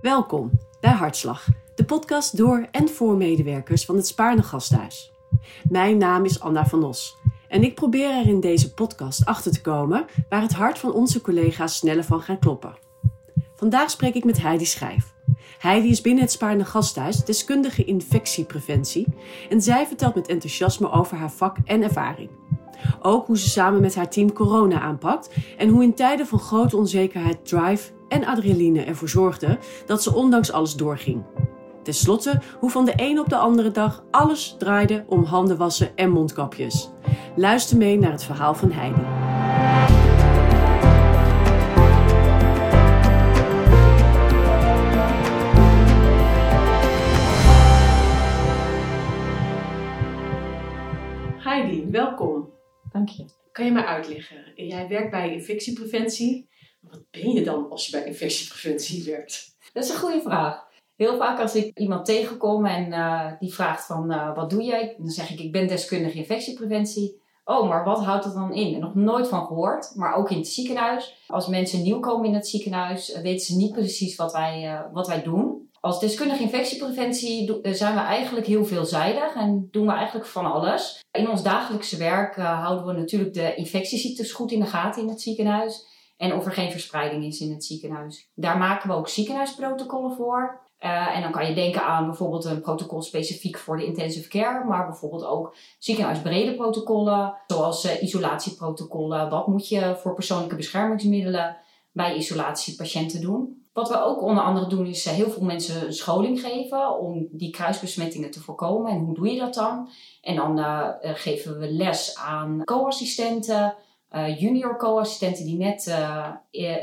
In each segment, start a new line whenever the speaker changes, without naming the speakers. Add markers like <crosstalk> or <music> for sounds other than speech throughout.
Welkom bij Hartslag, de podcast door en voor medewerkers van het Spaarne Gasthuis. Mijn naam is Anna van Os en ik probeer er in deze podcast achter te komen waar het hart van onze collega's sneller van gaat kloppen. Vandaag spreek ik met Heidi Schijf. Heidi is binnen het Spaarne Gasthuis deskundige infectiepreventie en zij vertelt met enthousiasme over haar vak en ervaring. Ook hoe ze samen met haar team corona aanpakt en hoe in tijden van grote onzekerheid drive en adrenaline ervoor zorgde dat ze ondanks alles doorging. Ten slotte hoe van de een op de andere dag alles draaide om handen wassen en mondkapjes. Luister mee naar het verhaal van. Heidi,
Dank je.
Kan je mij uitleggen? Jij werkt bij infectiepreventie. Wat ben je dan als je bij infectiepreventie werkt?
Dat is een goede vraag. Heel vaak als ik iemand tegenkom en uh, die vraagt van uh, wat doe jij? Dan zeg ik ik ben deskundige infectiepreventie. Oh, maar wat houdt dat dan in? En nog nooit van gehoord, maar ook in het ziekenhuis. Als mensen nieuw komen in het ziekenhuis, uh, weten ze niet precies wat wij, wat wij doen. Als deskundige infectiepreventie zijn we eigenlijk heel veelzijdig en doen we eigenlijk van alles. In ons dagelijkse werk houden we natuurlijk de infectieziektes goed in de gaten in het ziekenhuis en of er geen verspreiding is in het ziekenhuis. Daar maken we ook ziekenhuisprotocollen voor. Uh, en dan kan je denken aan bijvoorbeeld een protocol specifiek voor de intensive care, maar bijvoorbeeld ook ziekenhuisbrede protocollen, zoals isolatieprotocollen. Wat moet je voor persoonlijke beschermingsmiddelen bij isolatiepatiënten doen? Wat we ook onder andere doen is uh, heel veel mensen scholing geven om die kruisbesmettingen te voorkomen. En hoe doe je dat dan? En dan geven we les aan co-assistenten, junior co-assistenten die net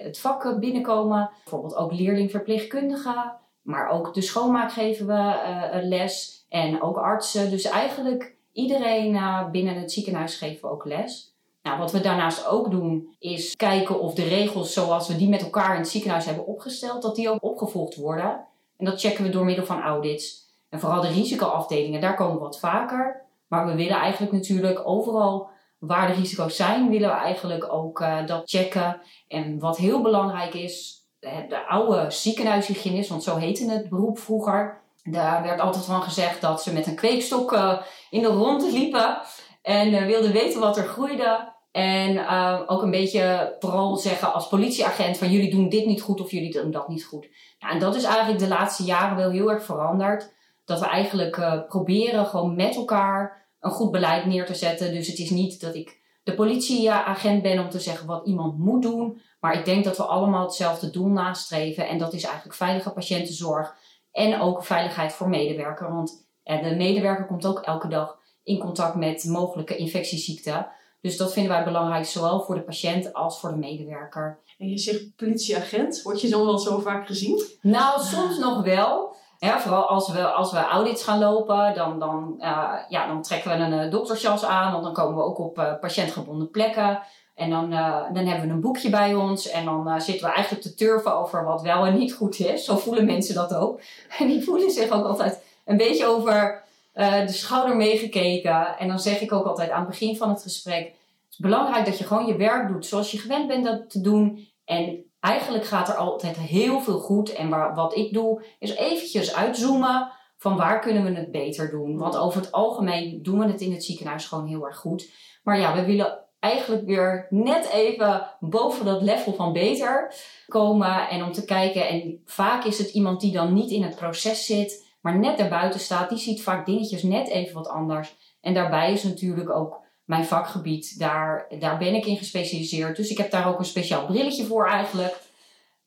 het vak binnenkomen. Bijvoorbeeld ook leerlingverpleegkundigen. Maar ook de schoonmaak geven we les. En ook artsen. Dus eigenlijk iedereen binnen het ziekenhuis geven we ook les. Nou, wat we daarnaast ook doen, is kijken of de regels zoals we die met elkaar in het ziekenhuis hebben opgesteld, dat die ook opgevolgd worden. En dat checken we door middel van audits. En vooral de risicoafdelingen, daar komen we wat vaker. Maar we willen eigenlijk natuurlijk overal waar de risico's zijn, willen we eigenlijk ook uh, dat checken. En wat heel belangrijk is, de oude ziekenhuishygiënist, want zo heette het beroep vroeger. Daar werd altijd van gezegd dat ze met een kweekstok uh, in de rond liepen en wilden weten wat er groeide. En ook een beetje vooral zeggen als politieagent van jullie doen dit niet goed of jullie doen dat niet goed. Nou, en dat is eigenlijk de laatste jaren wel heel erg veranderd. Dat we eigenlijk proberen gewoon met elkaar een goed beleid neer te zetten. Dus het is niet dat ik de politieagent ben om te zeggen wat iemand moet doen. Maar ik denk dat we allemaal hetzelfde doel nastreven. En dat is eigenlijk veilige patiëntenzorg. En ook veiligheid voor medewerker. Want de medewerker komt ook elke dag in contact met mogelijke infectieziekten. Dus dat vinden wij belangrijk, zowel voor de patiënt als voor de medewerker.
En je zegt politieagent, word je dan wel zo vaak gezien?
Nou, soms nog wel. Vooral als we, als we audits gaan lopen, dan, dan, uh, ja, dan trekken we een uh, doktersjas aan. Want dan komen we ook op uh, patiëntgebonden plekken. En dan, dan hebben we een boekje bij ons. En dan zitten we eigenlijk te turven over wat wel en niet goed is. Zo voelen mensen dat ook. <laughs> En die voelen zich ook altijd een beetje over de schouder meegekeken. En dan zeg ik ook altijd aan het begin van het gesprek. Het is belangrijk dat je gewoon je werk doet zoals je gewend bent dat te doen. En eigenlijk gaat er altijd heel veel goed. En waar, wat ik doe, is eventjes uitzoomen van waar kunnen we het beter doen. Want over het algemeen doen we het in het ziekenhuis gewoon heel erg goed. Maar ja, we willen eigenlijk weer net even boven dat level van beter komen. En om te kijken, en vaak is het iemand die dan niet in het proces zit, maar net daarbuiten staat. Die ziet vaak dingetjes net even wat anders. En daarbij is natuurlijk ook mijn vakgebied, daar, daar ben ik in gespecialiseerd. Dus ik heb daar ook een speciaal brilletje voor eigenlijk.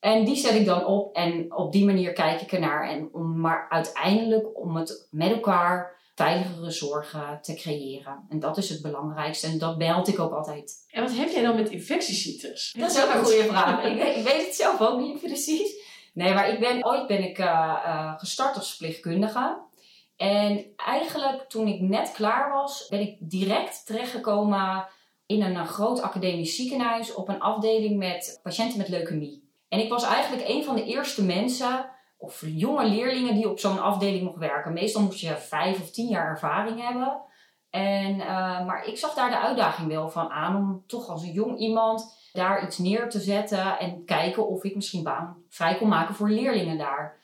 En die zet ik dan op en op die manier kijk ik ernaar. En om, maar uiteindelijk om het met elkaar veiligere zorgen te creëren. En dat is het belangrijkste. En dat meld ik ook altijd.
En wat heb jij dan met infectieziektes?
Dat is ook een goede vraag. ik, ik, weet het zelf ook niet precies. Nee, maar ik ben, ooit ben ik uh, uh, gestart als verpleegkundige. En eigenlijk toen ik net klaar was, ben ik direct terechtgekomen in een, groot academisch ziekenhuis op een afdeling met patiënten met leukemie. En ik was eigenlijk een van de eerste mensen of jonge leerlingen die op zo'n afdeling mocht werken. Meestal moest je vijf of tien jaar ervaring hebben. En, maar ik zag daar de uitdaging wel van aan om toch als een jong iemand daar iets neer te zetten en kijken of ik misschien baan vrij kon maken voor leerlingen daar.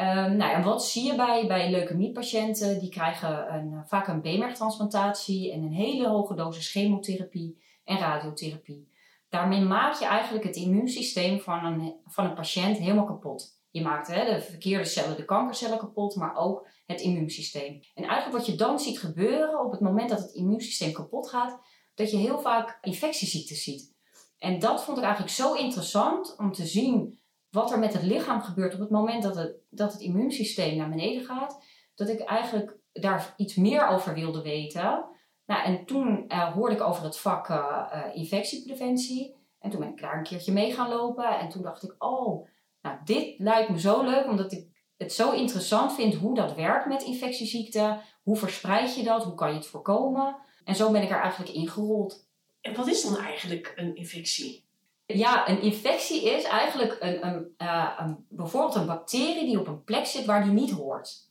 Um, nou, en wat zie je bij, bij leukemiepatiënten? Die krijgen een, vaak een beenmergtransplantatie en een hele hoge dosis chemotherapie en radiotherapie. Daarmee maak je eigenlijk het immuunsysteem van een, van een patiënt helemaal kapot. Je maakt hè, de verkeerde cellen, de kankercellen kapot, maar ook het immuunsysteem. En eigenlijk wat je dan ziet gebeuren op het moment dat het immuunsysteem kapot gaat, dat je heel vaak infectieziektes ziet. En dat vond ik eigenlijk zo interessant om te zien wat er met het lichaam gebeurt op het moment dat het, dat het immuunsysteem naar beneden gaat. Dat ik eigenlijk daar iets meer over wilde weten. Nou, en toen uh, hoorde ik over het vak uh, infectiepreventie. En toen ben ik daar een keertje mee gaan lopen. En toen dacht ik, oh, nou, dit lijkt me zo leuk, omdat ik het zo interessant vind hoe dat werkt met infectieziekten. Hoe verspreid je dat? Hoe kan je het voorkomen? En zo ben ik er eigenlijk ingerold.
Wat is dan eigenlijk een infectie?
Ja, een infectie is eigenlijk een, een, een, bijvoorbeeld een bacterie die op een plek zit waar die niet hoort.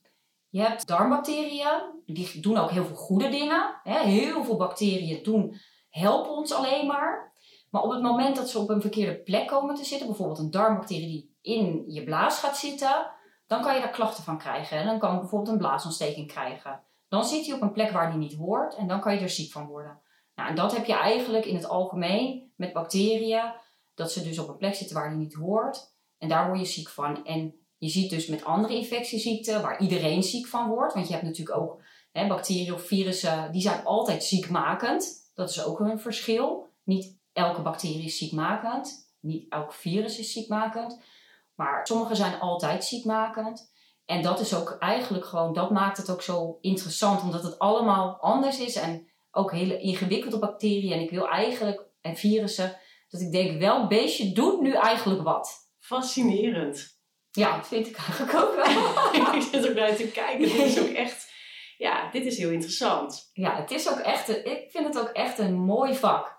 Je hebt darmbacteriën, die doen ook heel veel goede dingen. Heel veel bacteriën doen, helpen ons alleen maar. Maar op het moment dat ze op een verkeerde plek komen te zitten, bijvoorbeeld een darmbacterie die in je blaas gaat zitten, dan kan je daar klachten van krijgen. En dan kan je bijvoorbeeld een blaasontsteking krijgen. Dan zit hij op een plek waar hij niet hoort en dan kan je er ziek van worden. Nou, en dat heb je eigenlijk in het algemeen met bacteriën, dat ze dus op een plek zitten waar hij niet hoort. En daar word je ziek van. En je ziet dus met andere infectieziekten, waar iedereen ziek van wordt, want je hebt natuurlijk ook hè, bacteriën of virussen, die zijn altijd ziekmakend. Dat is ook een verschil. Niet elke bacterie is ziekmakend, niet elk virus is ziekmakend, maar sommige zijn altijd ziekmakend. En dat is ook eigenlijk gewoon, dat maakt het ook zo interessant, omdat het allemaal anders is en ook hele ingewikkelde bacteriën. En ik wil eigenlijk, en virussen, dat ik denk, welk beestje doet nu eigenlijk wat?
Fascinerend.
Ja, dat vind ik eigenlijk ook wel. <laughs>
ik zit ook naar te kijken. Dit is ook echt, ja, dit is heel interessant.
Ja, het is ook echt, ik vind het ook echt een mooi vak.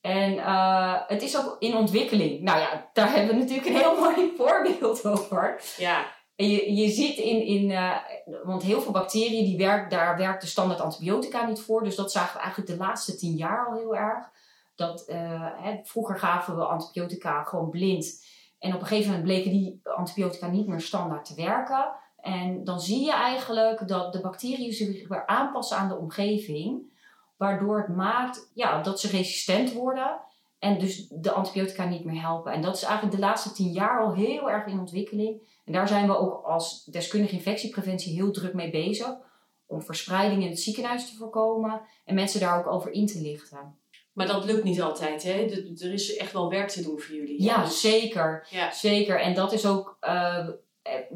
En uh, het is ook in ontwikkeling. Nou ja, daar hebben we natuurlijk een heel <laughs> mooi voorbeeld over.
Ja.
En je, ziet in, in uh, want heel veel bacteriën, die werkt, daar werkt de standaard antibiotica niet voor. Dus dat zagen we eigenlijk de laatste tien jaar al heel erg. Dat, uh, hè, vroeger gaven we antibiotica gewoon blind. En op een gegeven moment bleken die antibiotica niet meer standaard te werken. En dan zie je eigenlijk dat de bacteriën zich weer aanpassen aan de omgeving. Waardoor het maakt ja, dat ze resistent worden. En dus de antibiotica niet meer helpen. En dat is eigenlijk de laatste tien jaar al heel erg in ontwikkeling. En daar zijn we ook als deskundige infectiepreventie heel druk mee bezig. Om verspreiding in het ziekenhuis te voorkomen. En mensen daar ook over in te lichten.
Maar dat lukt niet altijd, hè? Er is echt wel werk te doen voor jullie.
Ja, zeker. Ja. Zeker. En dat is ook... Uh,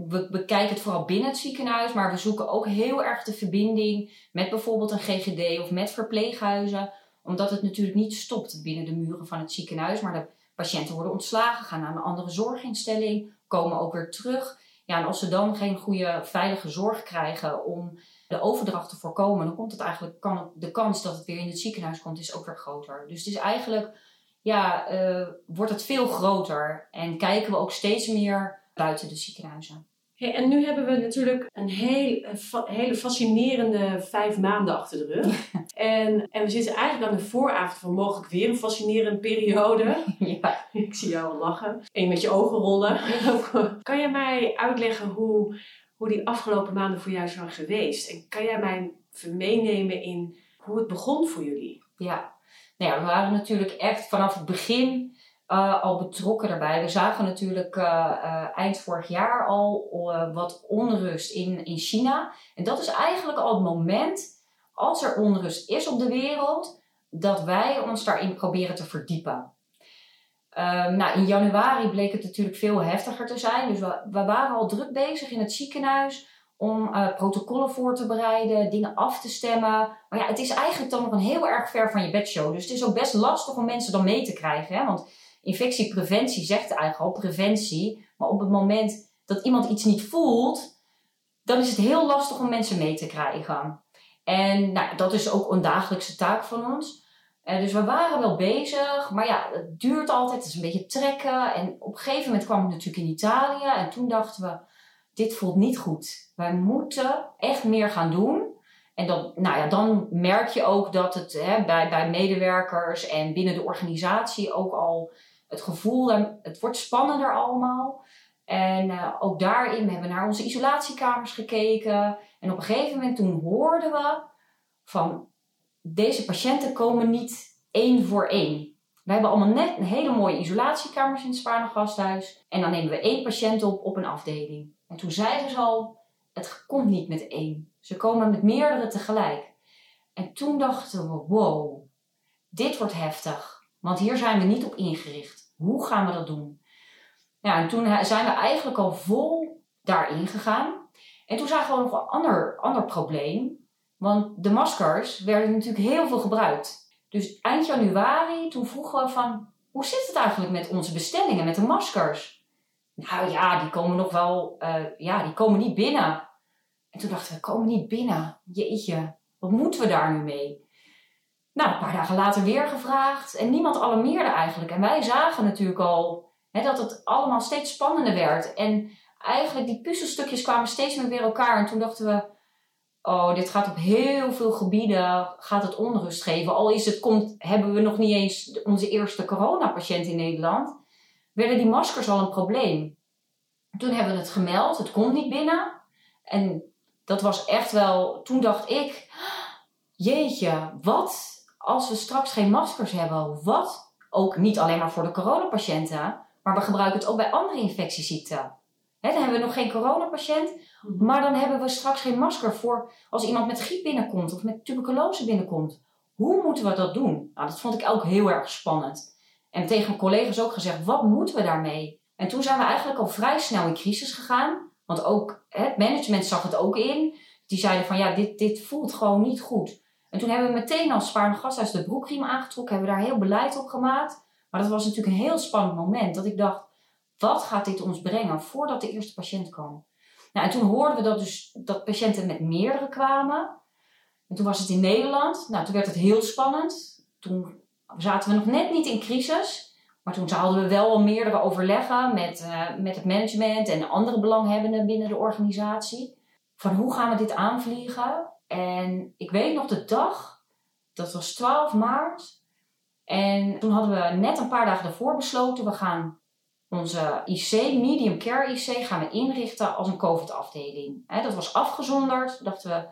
we bekijken het vooral binnen het ziekenhuis, maar we zoeken ook heel erg de verbinding met bijvoorbeeld een GGD of met verpleeghuizen. Omdat het natuurlijk niet stopt binnen de muren van het ziekenhuis, maar de patiënten worden ontslagen, gaan naar een andere zorginstelling, komen ook weer terug. Ja, en als ze dan geen goede, veilige zorg krijgen om de overdracht te voorkomen, dan komt het eigenlijk, kan de kans dat het weer in het ziekenhuis komt, is ook weer groter. Dus het is eigenlijk, ja, uh, wordt het veel groter en kijken we ook steeds meer buiten de ziekenhuizen.
Hey, en nu hebben we natuurlijk een heel, hele fascinerende vijf maanden achter de rug. <laughs> en, en we zitten eigenlijk aan de vooravond van mogelijk weer een fascinerende periode. <laughs>
Ja.
Ik zie jou al lachen. En je met je ogen rollen. <laughs> kan jij mij uitleggen hoe, hoe die afgelopen maanden voor jou zijn geweest? En kan jij mij meenemen in hoe het begon voor jullie?
Ja, nou ja, we waren natuurlijk echt vanaf het begin uh, al betrokken daarbij. We zagen natuurlijk uh, uh, eind vorig jaar al wat onrust in, in China. En dat is eigenlijk al het moment, als er onrust is op de wereld, dat wij ons daarin proberen te verdiepen. Ehm, nou, in januari bleek het natuurlijk veel heftiger te zijn. Dus we, we waren al druk bezig in het ziekenhuis om protocollen voor te bereiden, dingen af te stemmen. Maar ja, het is eigenlijk dan nog een heel erg ver van je bedshow. Dus het is ook best lastig om mensen dan mee te krijgen. Hè? Want infectiepreventie zegt eigenlijk al preventie. Maar op het moment dat iemand iets niet voelt, dan is het heel lastig om mensen mee te krijgen. En nou, dat is ook een dagelijkse taak van ons. Uh, dus we waren wel bezig, maar ja, het duurt altijd, het is een beetje trekken. En op een gegeven moment kwam ik natuurlijk in Italië en toen dachten we, dit voelt niet goed. Wij moeten echt meer gaan doen. En dan, nou ja, dan merk je ook dat het hè, bij, bij medewerkers en binnen de organisatie ook al het gevoel, het wordt spannender allemaal. En uh, ook daarin, we hebben naar onze isolatiekamers gekeken. En op een gegeven moment toen hoorden we van deze patiënten komen niet één voor één. We hebben allemaal net een hele mooie isolatiekamers in het Spaarne Gasthuis. En dan nemen we één patiënt op op een afdeling. En toen zeiden ze al, het komt niet met één. Ze komen met meerdere tegelijk. En toen dachten we, wow, dit wordt heftig. Want hier zijn we niet op ingericht. Hoe gaan we dat doen? Ja, en toen zijn we eigenlijk al vol daarin gegaan. En toen zagen we nog een ander, ander probleem. Want de maskers werden natuurlijk heel veel gebruikt. Dus eind januari, toen vroegen we van, hoe zit het eigenlijk met onze bestellingen, met de maskers? Nou ja, die komen nog wel, uh, ja, die komen niet binnen. En toen dachten we, komen niet binnen. Jeetje, wat moeten we daar nu mee? Nou, een paar dagen later weer gevraagd en niemand alarmeerde eigenlijk. En wij zagen natuurlijk al hè, dat het allemaal steeds spannender werd. En eigenlijk die puzzelstukjes kwamen steeds meer weer elkaar. En toen dachten we, oh, dit gaat op heel veel gebieden gaat het onrust geven. Al is het, komt, hebben we nog niet eens onze eerste coronapatiënt in Nederland, werden die maskers al een probleem. Toen hebben we het gemeld, het komt niet binnen. En dat was echt wel, toen dacht ik, jeetje, wat als we straks geen maskers hebben? Wat? Ook niet alleen maar voor de coronapatiënten, maar we gebruiken het ook bij andere infectieziekten. dan hebben we nog geen coronapatiënt, Mhm. Maar dan hebben we straks geen masker voor als iemand met griep binnenkomt of met tuberculose binnenkomt. Hoe moeten we dat doen? Nou, dat vond ik ook heel erg spannend. En tegen mijn collega's ook gezegd, wat moeten we daarmee? En toen zijn we eigenlijk al vrij snel in crisis gegaan. Want ook het management zag het ook in. Die zeiden van ja, dit, dit voelt gewoon niet goed. En toen hebben we meteen als Spaarne Gasthuis de broekriem aangetrokken. Hebben we daar heel beleid op gemaakt. Maar dat was natuurlijk een heel spannend moment. Dat ik dacht, wat gaat dit ons brengen voordat de eerste patiënt kwam? Nou, en toen hoorden we dat, dus, dat patiënten met meerdere kwamen. En toen was het in Nederland. Nou, toen werd het heel spannend. Toen zaten we nog net niet in crisis. Maar toen hadden we wel al meerdere overleggen met, uh, met het management en andere belanghebbenden binnen de organisatie. Van hoe gaan we dit aanvliegen? En ik weet nog de dag, dat was 12 maart. En toen hadden we net een paar dagen daarvoor besloten, we gaan onze IC, medium care IC, gaan we inrichten als een COVID-afdeling. Dat was afgezonderd, dachten we,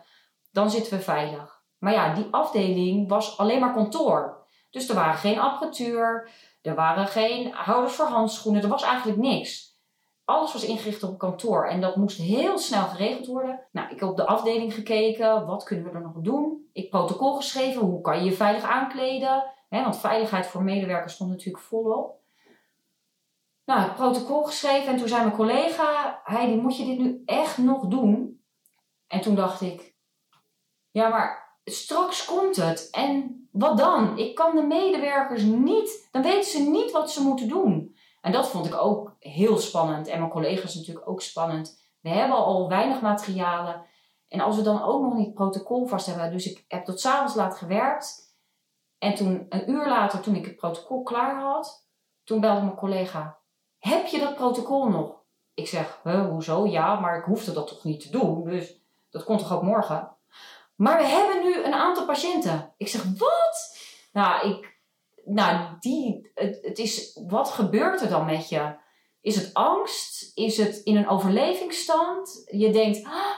dan zitten we veilig. Maar ja, die afdeling was alleen maar kantoor. Dus er waren geen apparatuur, er waren geen houders voor handschoenen, er was eigenlijk niks. Alles was ingericht op kantoor en dat moest heel snel geregeld worden. Nou, ik heb op de afdeling gekeken, wat kunnen we er nog doen? Ik protocol geschreven, hoe kan je je veilig aankleden? want veiligheid voor medewerkers stond natuurlijk volop nou, protocol geschreven en toen zei mijn collega, Heidi, moet je dit nu echt nog doen? En toen dacht ik, ja, maar straks komt het. En wat dan? Ik kan de medewerkers niet, dan weten ze niet wat ze moeten doen. En dat vond ik ook heel spannend. En mijn collega's natuurlijk ook spannend. We hebben al weinig materialen. En als we dan ook nog niet protocol vast hebben. Dus ik heb tot s'avonds laat gewerkt. En toen, een uur later, toen ik het protocol klaar had, toen belde mijn collega: heb je dat protocol nog? Ik zeg, hoezo? Ja, maar ik hoefde dat toch niet te doen, dus dat komt toch ook morgen? Maar we hebben nu een aantal patiënten. Ik zeg, wat? Nou, ik, nou die, het, het is, wat gebeurt er dan met je? Is het angst? Is het in een overlevingsstand? Je denkt, ah,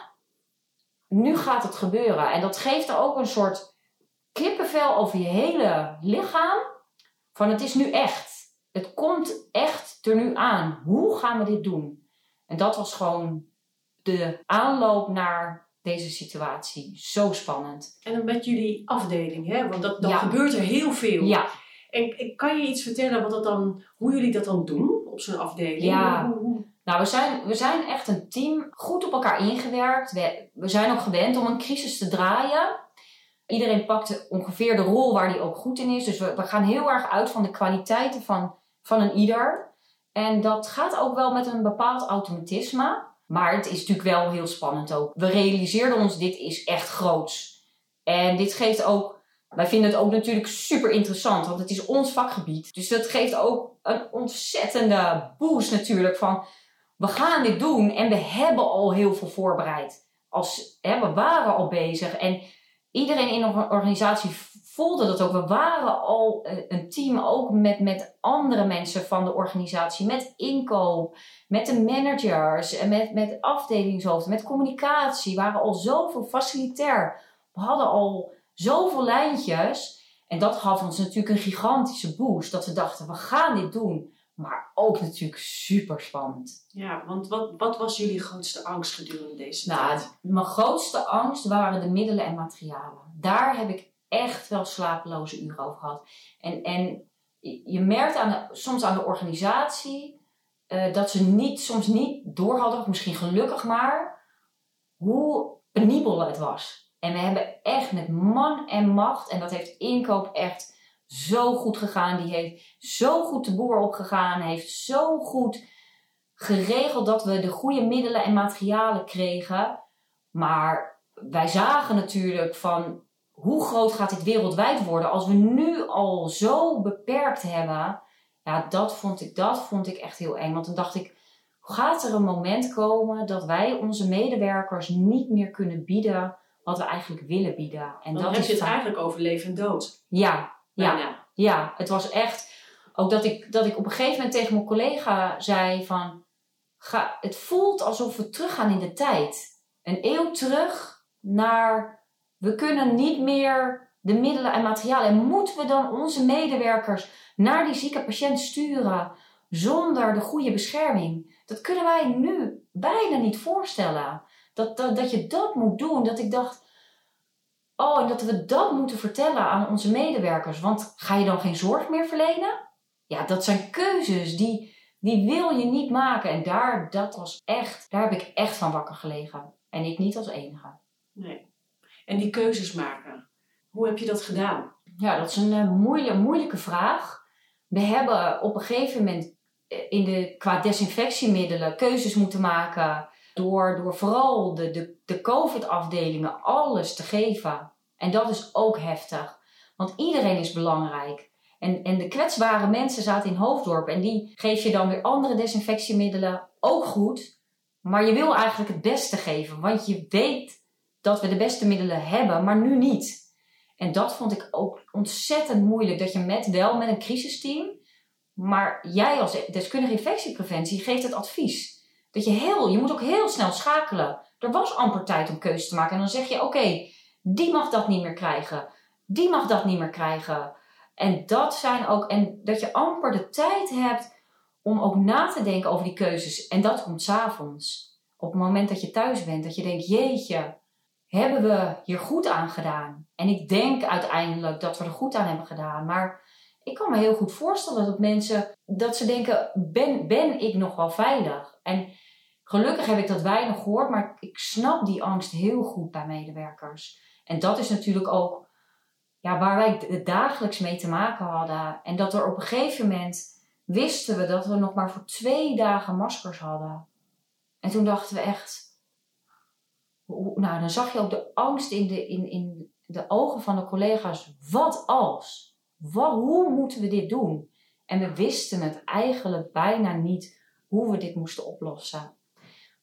nu gaat het gebeuren. En dat geeft er ook een soort kippenvel over je hele lichaam. Van het is nu echt. Het komt echt er nu aan. Hoe gaan we dit doen? En dat was gewoon de aanloop naar deze situatie. Zo spannend.
En dan met jullie afdeling, hè? want dat, dan gebeurt er heel veel.
Ja.
En kan je iets vertellen wat dat dan, hoe jullie dat dan doen op zo'n afdeling?
Ja. Nou, we zijn, we zijn echt een team goed op elkaar ingewerkt. We, we zijn ook gewend om een crisis te draaien. Iedereen pakt ongeveer de rol waar hij ook goed in is. Dus we, we gaan heel erg uit van de kwaliteiten van van een ieder. En dat gaat ook wel met een bepaald automatisme. Maar het is natuurlijk wel heel spannend ook. We realiseerden ons, dit is echt groots. En dit geeft ook, wij vinden het ook natuurlijk super interessant, want het is ons vakgebied. Dus dat geeft ook een ontzettende boost natuurlijk van, we gaan dit doen en we hebben al heel veel voorbereid. als, hè, we waren al bezig. En iedereen in de organisatie voelde dat ook. We waren al eh, een team, ook met, met andere mensen van de organisatie. Met inkoop, met de managers, met, met afdelingshoofden, met communicatie. We waren al zoveel facilitair. We hadden al zoveel lijntjes. En dat gaf ons natuurlijk een gigantische boost. Dat we dachten, we gaan dit doen. Maar ook natuurlijk super spannend.
Ja, want wat, wat was jullie grootste angst gedurende deze
nou,
tijd?
Mijn grootste angst waren de middelen en materialen. Daar heb ik echt wel slapeloze uren over gehad. En, en je merkt aan de, soms aan de organisatie uh, dat ze niet, soms niet door hadden, of misschien gelukkig maar, hoe penibel het was. En we hebben echt met man en macht, en dat heeft inkoop echt zo goed gegaan. Die heeft zo goed de boer opgegaan, heeft zo goed geregeld dat we de goede middelen en materialen kregen. Maar wij zagen natuurlijk van hoe groot gaat dit wereldwijd worden als we nu al zo beperkt hebben. Ja, dat vond ik, dat vond ik echt heel eng. Want dan dacht ik, gaat er een moment komen dat wij onze medewerkers niet meer kunnen bieden wat we eigenlijk willen bieden?
En dan dat heb is je het eigenlijk over leven en dood.
Ja, ja, ja. Het was echt ook dat ik, dat ik op een gegeven moment tegen mijn collega zei van, ga, het voelt alsof we teruggaan in de tijd. Een eeuw terug naar we kunnen niet meer de middelen en materialen. En moeten we dan onze medewerkers naar die zieke patiënt sturen zonder de goede bescherming? Dat kunnen wij nu bijna niet voorstellen. Dat, dat, dat je dat moet doen. Dat ik dacht, oh, en dat we dat moeten vertellen aan onze medewerkers. Want ga je dan geen zorg meer verlenen? Ja, dat zijn keuzes die, die wil je niet maken. En daar, dat was echt, daar heb ik echt van wakker gelegen. En ik niet als enige.
Nee en die keuzes maken. Hoe heb je dat gedaan?
Ja, dat is een uh, moeilijke, moeilijke vraag. We hebben op een gegeven moment eh, in de, qua desinfectiemiddelen keuzes moeten maken. Door, door vooral de, de, de COVID-afdelingen alles te geven. En dat is ook heftig. Want iedereen is belangrijk. En, en de kwetsbare mensen zaten in Hoofddorp. En die geef je dan weer andere desinfectiemiddelen. Ook goed. Maar je wil eigenlijk het beste geven. Want je weet dat we de beste middelen hebben, maar nu niet. En dat vond ik ook ontzettend moeilijk. Dat je met wel met een crisisteam, maar jij als deskundige infectiepreventie geeft het advies. Dat je heel, je moet ook heel snel schakelen. Er was amper tijd om keuze te maken. En dan zeg je: oké, die mag dat niet meer krijgen. Die mag dat niet meer krijgen. En dat zijn ook, en dat je amper de tijd hebt om ook na te denken over die keuzes. En dat komt s'avonds. Op het moment dat je thuis bent, dat je denkt: jeetje, hebben we hier goed aan gedaan? En ik denk uiteindelijk dat we er goed aan hebben gedaan. Maar ik kan me heel goed voorstellen dat mensen dat ze denken: ben, ben ik nog wel veilig? En gelukkig heb ik dat weinig gehoord, maar ik snap die angst heel goed bij medewerkers. En dat is natuurlijk ook ja, waar wij dagelijks mee te maken hadden. En dat er op een gegeven moment wisten we dat we nog maar voor twee dagen maskers hadden. En toen dachten we echt nou, dan zag je ook de angst in de, in, in de ogen van de collega's. Wat als? Wat, hoe moeten we dit doen? En we wisten het eigenlijk bijna niet hoe we dit moesten oplossen.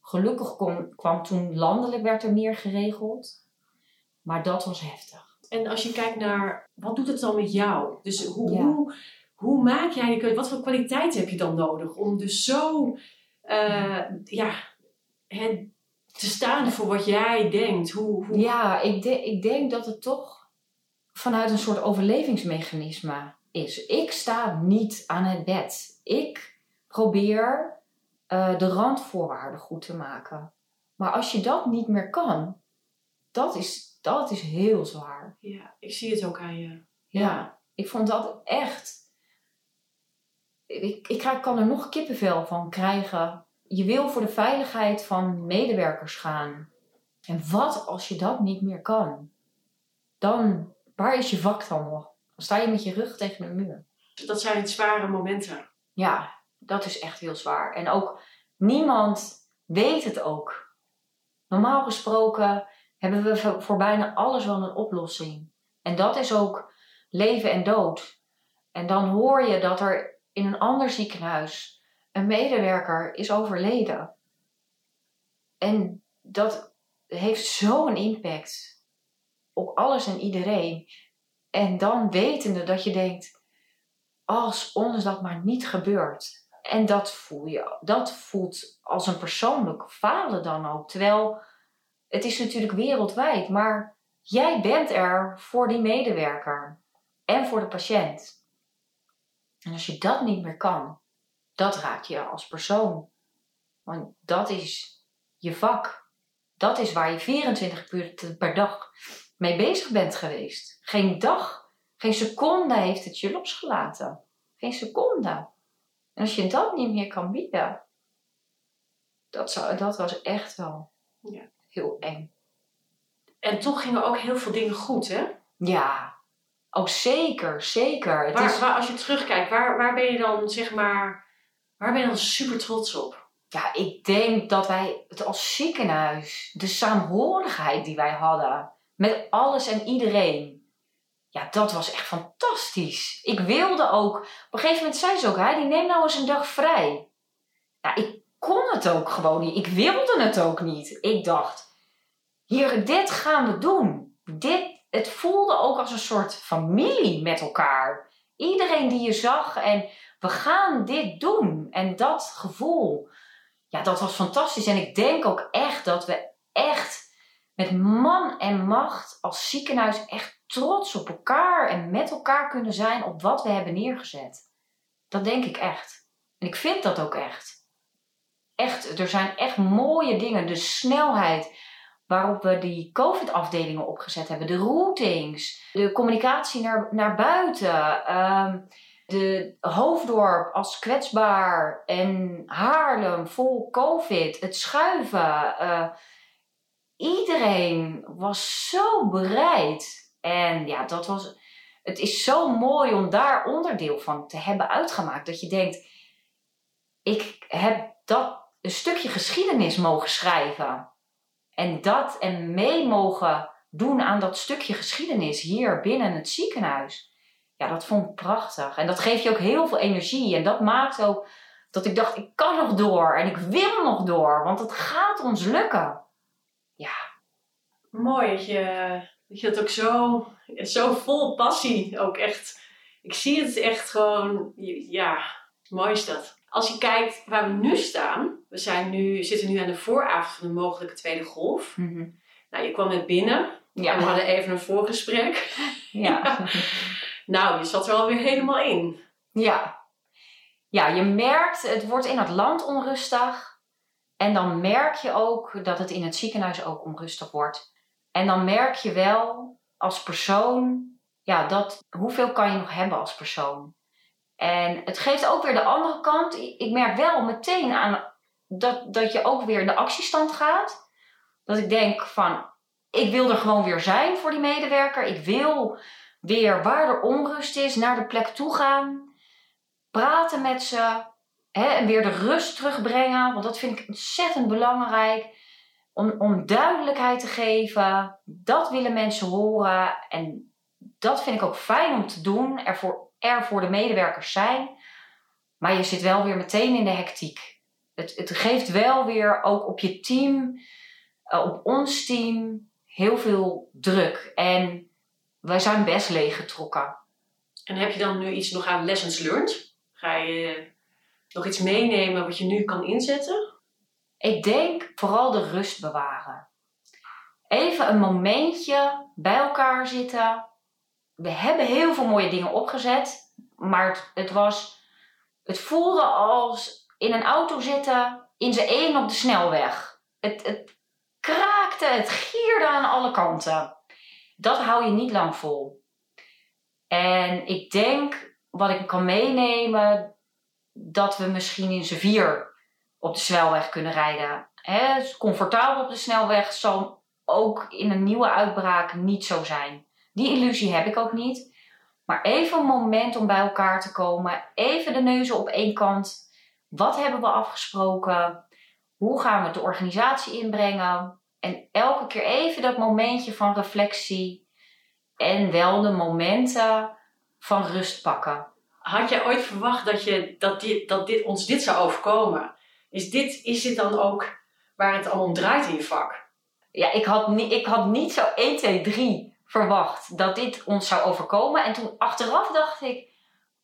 Gelukkig kwam toen landelijk werd er meer geregeld. Maar dat was heftig.
En als je kijkt naar, wat doet het dan met jou? Dus hoe, hoe, hoe maak jij die keuze? Wat voor kwaliteit heb je dan nodig om dus zo, uh, ja, te staan voor wat jij denkt. Hoe, hoe...
Ja, ik, de, ik denk dat het toch vanuit een soort overlevingsmechanisme is. Ik sta niet aan het bed. Ik probeer uh, de randvoorwaarden goed te maken. Maar als je dat niet meer kan, dat is, dat is heel zwaar.
Ja, ik zie het ook aan je.
Ja, ja ik vond dat echt. Ik, ik kan er nog kippenvel van krijgen je wil voor de veiligheid van medewerkers gaan. En wat als je dat niet meer kan? Dan, waar is je vak dan nog? Dan sta je met je rug tegen de muur.
Dat zijn zware momenten.
Ja, dat is echt heel zwaar. En ook niemand weet het ook. Normaal gesproken hebben we voor bijna alles wel een oplossing. En dat is ook leven en dood. En dan hoor je dat er in een ander ziekenhuis een medewerker is overleden. En dat heeft zo'n impact op alles en iedereen. En dan wetende dat je denkt, als ons dat maar niet gebeurt. En dat voel je, dat voelt als een persoonlijk falen dan ook. Terwijl het is natuurlijk wereldwijd, maar jij bent er voor die medewerker en voor de patiënt. En als je dat niet meer kan, dat raakt je als persoon. Want dat is je vak. Dat is waar je 24 uur per dag mee bezig bent geweest. Geen dag, geen seconde heeft het je losgelaten. Geen seconde. En als je dat niet meer kan bieden, dat, zou, dat was echt wel ja. heel eng.
En toch gingen ook heel veel dingen goed, hè?
Ja, oh zeker, zeker.
Het waar, is... waar, als je terugkijkt, waar, waar ben je dan, zeg maar, waar ben je dan super trots op?
Ja, ik denk dat wij het als ziekenhuis, de saamhorigheid die wij hadden, met alles en iedereen. Ja, dat was echt fantastisch. Ik wilde ook, op een gegeven moment zei ze ook, die neem nou eens een dag vrij. Ja, ik kon het ook gewoon niet. Ik wilde het ook niet. Ik dacht, hier, dit gaan we doen. Dit, het voelde ook als een soort familie met elkaar. Iedereen die je zag en we gaan dit doen. En dat gevoel, ja, dat was fantastisch. En ik denk ook echt dat we echt met man en macht als ziekenhuis echt trots op elkaar en met elkaar kunnen zijn op wat we hebben neergezet. Dat denk ik echt. En ik vind dat ook echt. Echt, er zijn echt mooie dingen. De snelheid waarop we die COVID-afdelingen opgezet hebben, de routings, de communicatie naar, naar buiten, ehm, de hoofddorp als kwetsbaar en Haarlem vol COVID, het schuiven. Uh, iedereen was zo bereid. En ja, dat was. Het is zo mooi om daar onderdeel van te hebben uitgemaakt. Dat je denkt: ik heb dat een stukje geschiedenis mogen schrijven. En dat en mee mogen doen aan dat stukje geschiedenis hier binnen het ziekenhuis. Ja, dat vond ik prachtig. En dat geeft je ook heel veel energie. En dat maakt ook dat ik dacht, ik kan nog door en ik wil nog door, want het gaat ons lukken. Ja.
Mooi dat je dat, je dat ook zo, zo vol passie ook echt. Ik zie het echt gewoon, ja, mooi is dat. Als je kijkt waar we nu staan, we zijn nu, zitten nu aan de vooravond van de mogelijke tweede golf. Mhm. Nou, je kwam net binnen. Ja. We hadden even een voorgesprek. Ja. <laughs> nou, je zat er alweer helemaal in.
Ja. Ja, je merkt, het wordt in het land onrustig. En dan merk je ook dat het in het ziekenhuis ook onrustig wordt. En dan merk je wel als persoon, ja, dat, hoeveel kan je nog hebben als persoon? En het geeft ook weer de andere kant. Ik merk wel meteen aan dat, dat je ook weer in de actiestand gaat. Dat ik denk van, ik wil er gewoon weer zijn voor die medewerker. Ik wil weer waar er onrust is, naar de plek toe gaan. Praten met ze. Hè, en weer de rust terugbrengen. Want dat vind ik ontzettend belangrijk. Om, om duidelijkheid te geven. Dat willen mensen horen. En dat vind ik ook fijn om te doen. Ervoor er voor de medewerkers zijn. Maar je zit wel weer meteen in de hectiek. Het, het geeft wel weer ook op je team, eh, op ons team, heel veel druk. En wij zijn best leeggetrokken.
En heb je dan nu iets nog aan lessons learned? Ga je nog iets meenemen wat je nu kan inzetten?
Ik denk vooral de rust bewaren. Even een momentje bij elkaar zitten, we hebben heel veel mooie dingen opgezet. Maar het, het, was, het voelde als in een auto zitten in zijn één op de snelweg. Het, het kraakte, het gierde aan alle kanten. Dat hou je niet lang vol. En ik denk, wat ik kan meenemen, dat we misschien in z'n vier op de snelweg kunnen rijden. Comfortabel op de snelweg zal ook in een nieuwe uitbraak niet zo zijn. Die illusie heb ik ook niet. Maar even een moment om bij elkaar te komen. Even de neuzen op één kant. Wat hebben we afgesproken? Hoe gaan we de organisatie inbrengen? En elke keer even dat momentje van reflectie. En wel de momenten van rust pakken.
Had jij ooit verwacht dat, je, dat, dit, dat dit, ons dit zou overkomen? Is dit, is dit dan ook waar het allemaal om draait in je vak?
ja, ik had, niet, ik had niet zo 1, 2, 3 verwacht dat dit ons zou overkomen. En toen achteraf dacht ik,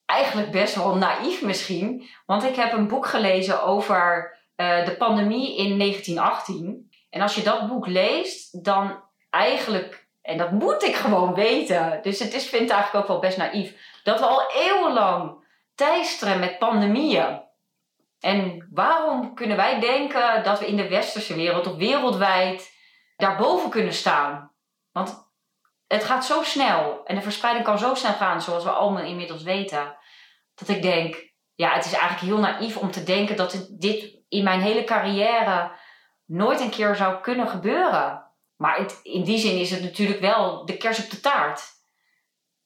eigenlijk best wel naïef misschien. Want ik heb een boek gelezen over uh, de pandemie in 1918. En als je dat boek leest, dan eigenlijk, en dat moet ik gewoon weten. Dus het is, vind ik eigenlijk ook wel best naïef. Dat we al eeuwenlang teisteren met pandemieën. En waarom kunnen wij denken dat we in de westerse wereld of wereldwijd daarboven kunnen staan? Want het gaat zo snel en de verspreiding kan zo snel gaan, zoals we allemaal inmiddels weten, dat ik denk, ja, het is eigenlijk heel naïef om te denken dat dit in mijn hele carrière nooit een keer zou kunnen gebeuren. Maar in die zin is het natuurlijk wel de kers op de taart.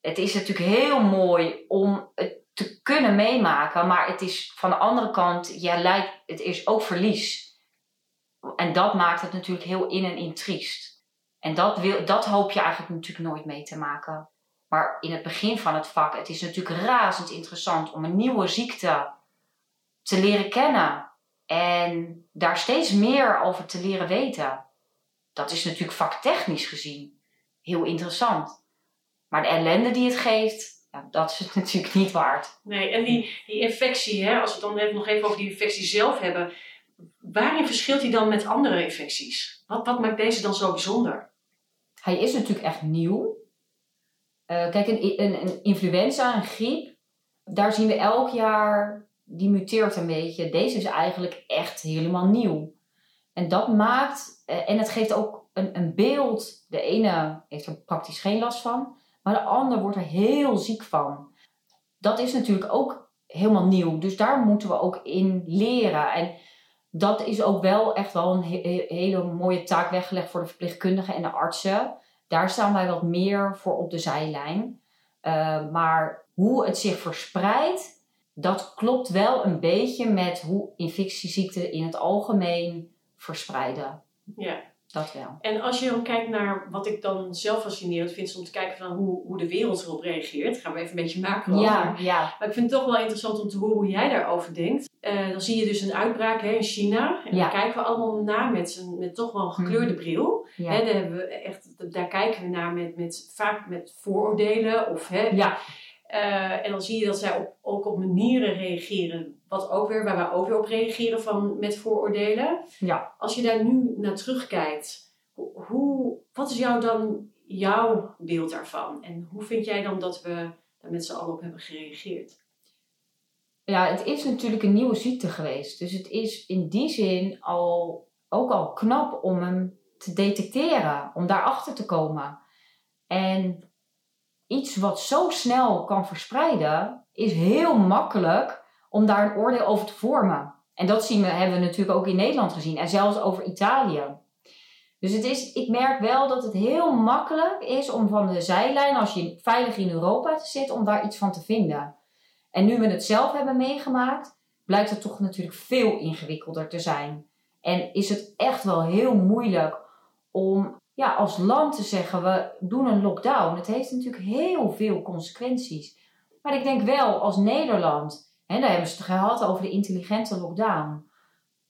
Het is natuurlijk heel mooi om het te kunnen meemaken, maar het is van de andere kant, ja, lijkt, het is ook verlies. En dat maakt het natuurlijk heel in en in triest. En dat, wil, dat hoop je eigenlijk natuurlijk nooit mee te maken. Maar in het begin van het vak, het is natuurlijk razend interessant om een nieuwe ziekte te leren kennen. En daar steeds meer over te leren weten. Dat is natuurlijk vaktechnisch gezien heel interessant. Maar de ellende die het geeft, ja, dat is het <laughs> natuurlijk niet waard.
Nee, en die, die infectie, hè, als we het dan nog even over die infectie zelf hebben. Waarin verschilt die dan met andere infecties? Wat, wat maakt deze dan zo bijzonder?
Hij is natuurlijk echt nieuw. Uh, kijk, een, een, een influenza, een griep, daar zien we elk jaar, die muteert een beetje. Deze is eigenlijk echt helemaal nieuw. En dat maakt, uh, en het geeft ook een, een beeld. De ene heeft er praktisch geen last van, maar de ander wordt er heel ziek van. Dat is natuurlijk ook helemaal nieuw. Dus daar moeten we ook in leren. En dat is ook wel echt wel een hele mooie taak weggelegd voor de verpleegkundigen en de artsen. Daar staan wij wat meer voor op de zijlijn. Uh, maar hoe het zich verspreidt, dat klopt wel een beetje met hoe infectieziekten in het algemeen verspreiden.
Ja.
Dat wel.
En als je dan kijkt naar wat ik dan zelf fascinerend vind, is om te kijken van hoe, hoe de wereld erop reageert. Gaan we even een beetje macro
ja, ja.
Maar ik vind het toch wel interessant om te horen hoe jij daarover denkt. Uh, dan zie je dus een uitbraak hè, in China. En ja. daar kijken we allemaal naar met, met toch wel een gekleurde mhm. bril. Ja. Hè, daar, hebben we echt, daar kijken we naar met, met, vaak met vooroordelen. Of, hè,
ja.
Uh, en dan zie je dat zij op, ook op manieren reageren, wat ook weer, waar wij ook weer op reageren van, met vooroordelen.
Ja.
Als je daar nu naar terugkijkt, hoe, wat is jou dan jouw beeld daarvan? En hoe vind jij dan dat we daar met z'n allen op hebben gereageerd?
Ja, het is natuurlijk een nieuwe ziekte geweest. Dus het is in die zin al, ook al knap om hem te detecteren, om daarachter te komen. En iets wat zo snel kan verspreiden, is heel makkelijk om daar een oordeel over te vormen. En dat zien we, hebben we natuurlijk ook in Nederland gezien en zelfs over Italië. Dus het is, ik merk wel dat het heel makkelijk is om van de zijlijn, als je veilig in Europa zit, om daar iets van te vinden. En nu we het zelf hebben meegemaakt, blijkt het toch natuurlijk veel ingewikkelder te zijn. En is het echt wel heel moeilijk om ja, als land te zeggen, we doen een lockdown. Het heeft natuurlijk heel veel consequenties. Maar ik denk wel als Nederland, en daar hebben ze het gehad over de intelligente lockdown,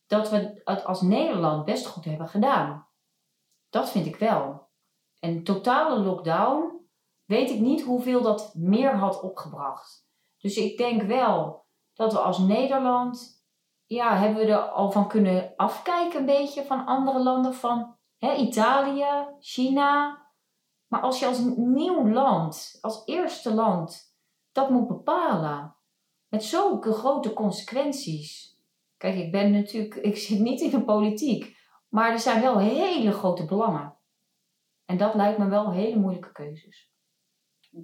dat we het als Nederland best goed hebben gedaan. Dat vind ik wel. Een totale lockdown, weet ik niet hoeveel dat meer had opgebracht. Dus ik denk wel dat we als Nederland, ja, hebben we er al van kunnen afkijken een beetje van andere landen van Italië, China. Maar als je als nieuw land, als eerste land, dat moet bepalen, met zulke grote consequenties. Kijk, ik ben natuurlijk, ik zit niet in de politiek, maar er zijn wel hele grote belangen. En dat lijkt me wel hele moeilijke keuzes.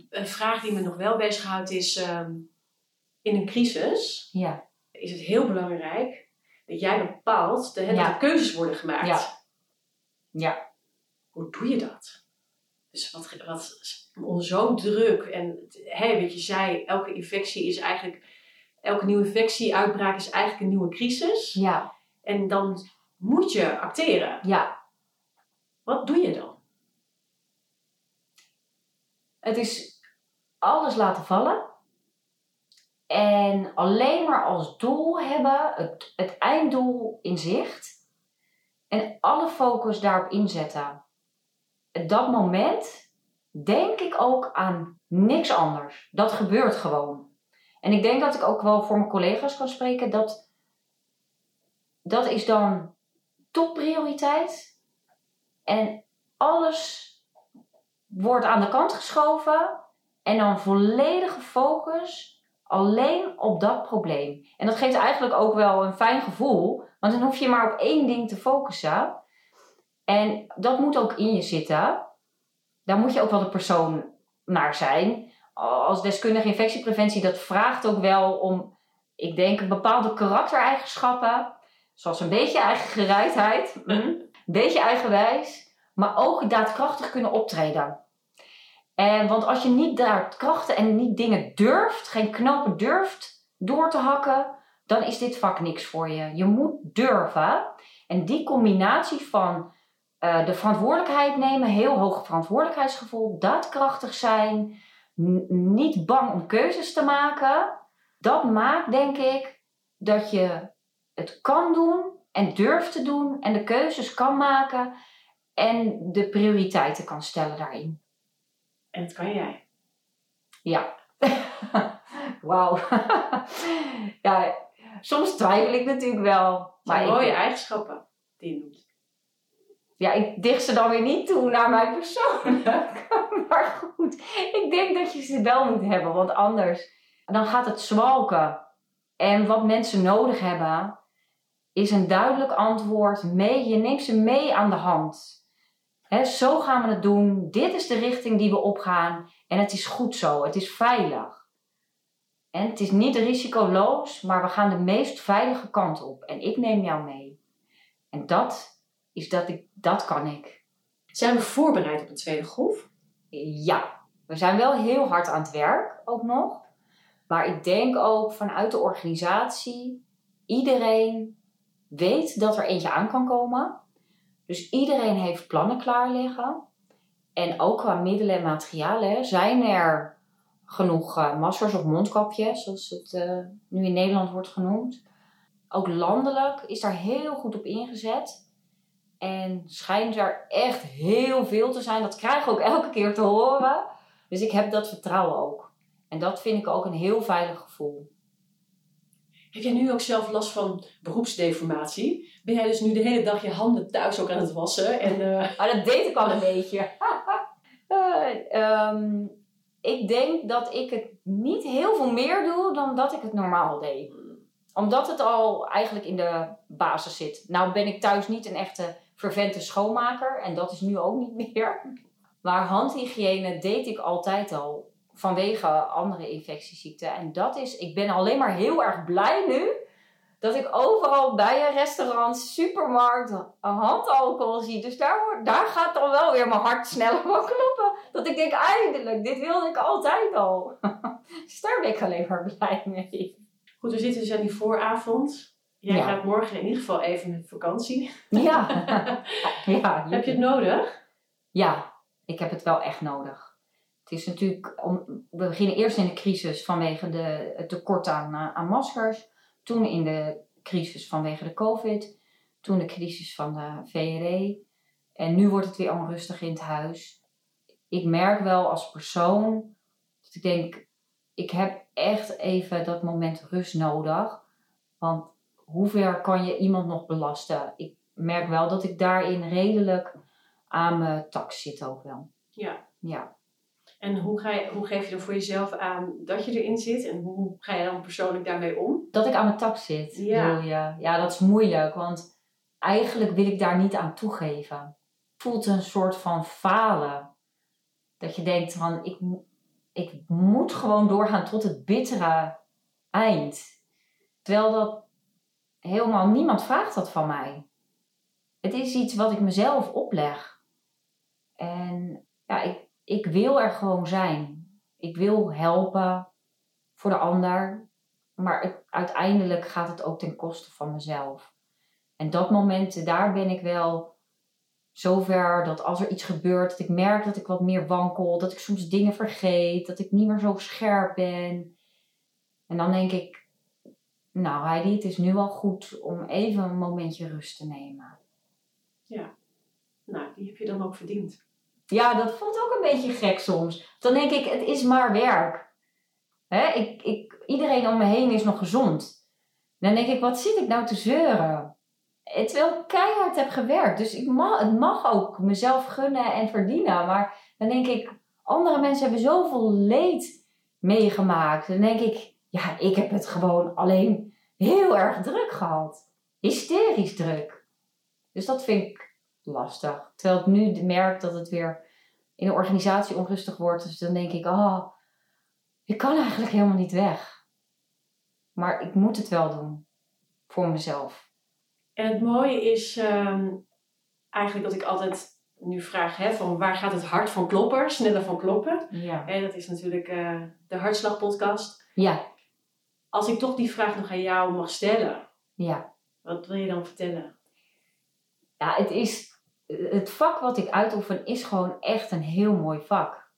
Een vraag die me nog wel bezighoudt is: ehm, in een crisis
ja.
is het heel belangrijk dat jij bepaalt dat er keuzes worden gemaakt.
Ja. Ja.
Hoe doe je dat? Dus wat, wat zo'n druk en hè, wat je zei, elke infectie is eigenlijk, elke nieuwe infectieuitbraak is eigenlijk een nieuwe crisis.
Ja.
En dan moet je acteren.
Ja.
Wat doe je dan?
Het is alles laten vallen. En alleen maar als doel hebben, het, het einddoel in zicht. En alle focus daarop inzetten. Dat moment denk ik ook aan niks anders. Dat gebeurt gewoon. En ik denk dat ik ook wel voor mijn collega's kan spreken dat dat is dan topprioriteit. En alles wordt aan de kant geschoven en dan volledige focus alleen op dat probleem. En dat geeft eigenlijk ook wel een fijn gevoel, want dan hoef je maar op één ding te focussen. En dat moet ook in je zitten. Daar moet je ook wel de persoon naar zijn. Als deskundige infectiepreventie, dat vraagt ook wel om, ik denk, bepaalde karaktereigenschappen. Zoals een beetje eigen gereidheid, <laughs> mhm. een beetje eigenwijs, maar ook daadkrachtig kunnen optreden. En, want als je niet daar krachten en niet dingen durft, geen knopen durft door te hakken, dan is dit vak niks voor je. Je moet durven. En die combinatie van uh, de verantwoordelijkheid nemen, heel hoog verantwoordelijkheidsgevoel, daadkrachtig zijn, niet bang om keuzes te maken, dat maakt denk ik dat je het kan doen en durft te doen en de keuzes kan maken en de prioriteiten kan stellen daarin.
En dat kan jij.
Ja. <laughs> Wauw. <laughs> ja, soms twijfel ik natuurlijk wel.
Maar mooie eigenschappen die je noemt.
Ja, ik dicht ze dan weer niet toe naar mij persoonlijk. <laughs> maar goed, ik denk dat je ze wel moet hebben. Want anders, dan gaat het zwalken. En wat mensen nodig hebben, is een duidelijk antwoord mee. Je neemt ze mee aan de hand zo gaan we het doen. Dit is de richting die we opgaan. En het is goed zo. Het is veilig. En het is niet risicoloos, maar we gaan de meest veilige kant op. En ik neem jou mee. En dat is dat ik, dat kan ik.
Zijn we voorbereid op een tweede golf?
Ja, we zijn wel heel hard aan het werk ook nog. Maar ik denk ook vanuit de organisatie, iedereen weet dat er eentje aan kan komen. Dus iedereen heeft plannen klaar liggen. En ook qua middelen en materialen zijn er genoeg uh, maskers of mondkapjes, zoals het uh, nu in Nederland wordt genoemd. Ook landelijk is daar heel goed op ingezet. En schijnt er echt heel veel te zijn. Dat krijg ik ook elke keer te horen. Dus ik heb dat vertrouwen ook. En dat vind ik ook een heel veilig gevoel.
Heb jij nu ook zelf last van beroepsdeformatie? Ben jij dus nu de hele dag je handen thuis ook aan het wassen? En, uh...
ah, <laughs> dat deed ik al een beetje. uh, <laughs> ik denk dat ik het niet heel veel meer doe dan dat ik het normaal deed. Omdat het al eigenlijk in de basis zit. Nou ben ik thuis niet een echte vervente schoonmaker. En dat is nu ook niet <laughs> meer. Maar handhygiëne deed ik altijd al vanwege andere infectieziekten. En dat is, ik ben alleen maar heel erg blij nu dat ik overal bij een restaurant, supermarkt, handalcohol zie. Dus daar, daar gaat dan wel weer mijn hart sneller van kloppen. Dat ik denk, eindelijk, dit wilde ik altijd al. dus daar ben ik alleen maar blij mee.
Goed, we zitten dus aan die vooravond. Jij gaat morgen in ieder geval even met vakantie. <laughs>
Ja. ja
Heb je het nodig?
Ja, ik heb het wel echt nodig. Het is natuurlijk, om, we beginnen eerst in de crisis vanwege de, het tekort aan, eh, aan maskers. Toen in de crisis vanwege de COVID. Toen de crisis van de VRE. En nu wordt het weer onrustig in het huis. Ik merk wel als persoon dat ik denk, ik heb echt even dat moment rust nodig. Want hoe ver kan je iemand nog belasten? Ik merk wel dat ik daarin redelijk aan mijn tak zit ook wel.
Ja.
Ja.
En hoe, ga je, hoe geef je er voor jezelf aan dat je erin zit? En hoe ga je dan persoonlijk daarmee om?
Dat ik aan mijn tak zit, ja. je? Ja, dat is moeilijk. Want eigenlijk wil ik daar niet aan toegeven. Het voelt een soort van falen. Dat je denkt van, ik, ik moet gewoon doorgaan tot het bittere eind. Terwijl dat helemaal niemand vraagt dat van mij. Het is iets wat ik mezelf opleg. En ja, ik, ik wil er gewoon zijn. Ik wil helpen voor de ander. Maar uiteindelijk gaat het ook ten koste van mezelf. En dat moment, daar ben ik wel zover dat als er iets gebeurt, dat ik merk dat ik wat meer wankel, dat ik soms dingen vergeet, dat ik niet meer zo scherp ben. En dan denk ik, nou Heidi, het is nu wel goed om even een momentje rust te nemen.
Ja. Nou, die heb je dan ook verdiend.
Ja, dat voelt ook een beetje gek soms. Dan denk ik, het is maar werk. Hè? Ik, ik, iedereen om me heen is nog gezond. Dan denk ik, wat zit ik nou te zeuren? Terwijl ik keihard heb gewerkt. Dus ik mag, het mag ook mezelf gunnen en verdienen. Maar dan denk ik, andere mensen hebben zoveel leed meegemaakt. Dan denk ik, ja, ik heb het gewoon alleen heel erg druk gehad. Hysterisch druk. Dus dat vind ik lastig. Terwijl ik nu merk dat het weer in de organisatie onrustig wordt. Dus dan denk ik, oh, ik kan eigenlijk helemaal niet weg. Maar ik moet het wel doen. Voor mezelf.
En het mooie is ehm, eigenlijk dat ik altijd nu vraag hè, van waar gaat het hart van kloppen, sneller van kloppen.
Ja.
En dat is natuurlijk uh, de Hartslagpodcast.
Ja.
Als ik toch die vraag nog aan jou mag stellen.
Ja.
Wat wil je dan vertellen?
Ja, het is... Het vak wat ik uitoefen is gewoon echt een heel mooi vak.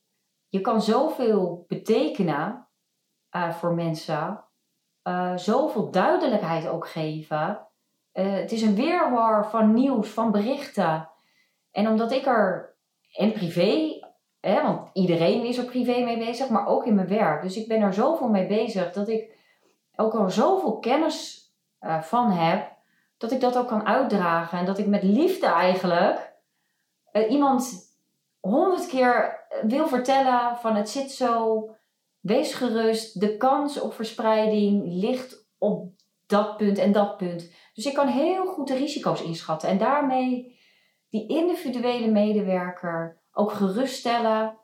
Je kan zoveel betekenen uh, voor mensen. Uh, zoveel duidelijkheid ook geven. Het is een weerwar van nieuws, van berichten. En omdat ik er, en privé, hè, want iedereen is er privé mee bezig, maar ook in mijn werk. Dus ik ben er zoveel mee bezig dat ik ook al zoveel kennis uh, van heb, dat ik dat ook kan uitdragen. En dat ik met liefde eigenlijk uh, iemand honderd keer wil vertellen van het zit zo, wees gerust, de kans op verspreiding ligt op dat punt en dat punt. Dus ik kan heel goed de risico's inschatten en daarmee die individuele medewerker ook geruststellen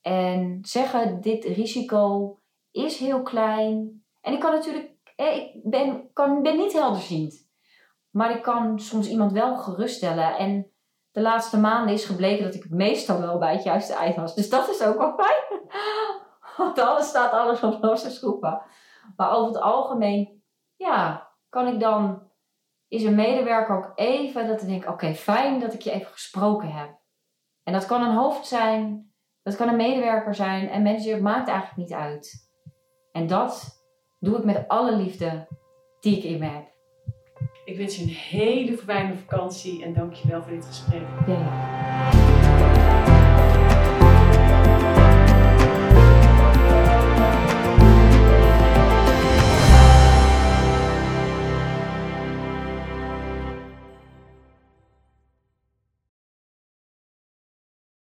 en zeggen: dit risico is heel klein. En ik kan natuurlijk, ik ben, kan, ben niet helderziend, maar ik kan soms iemand wel geruststellen. En de laatste maanden is gebleken dat ik meestal wel bij het juiste eind was. Dus dat is ook wel fijn. <laughs> Want alles staat alles op losse schroeven. Maar over het algemeen, ja, kan ik dan is een medewerker ook even dat ik denk: oké, fijn dat ik je even gesproken heb. En dat kan een hoofd zijn, dat kan een medewerker zijn en mensen, het maakt eigenlijk niet uit. En dat doe ik met alle liefde die ik in me heb.
Ik wens je een hele fijne vakantie en dank je wel voor dit gesprek.
Ja.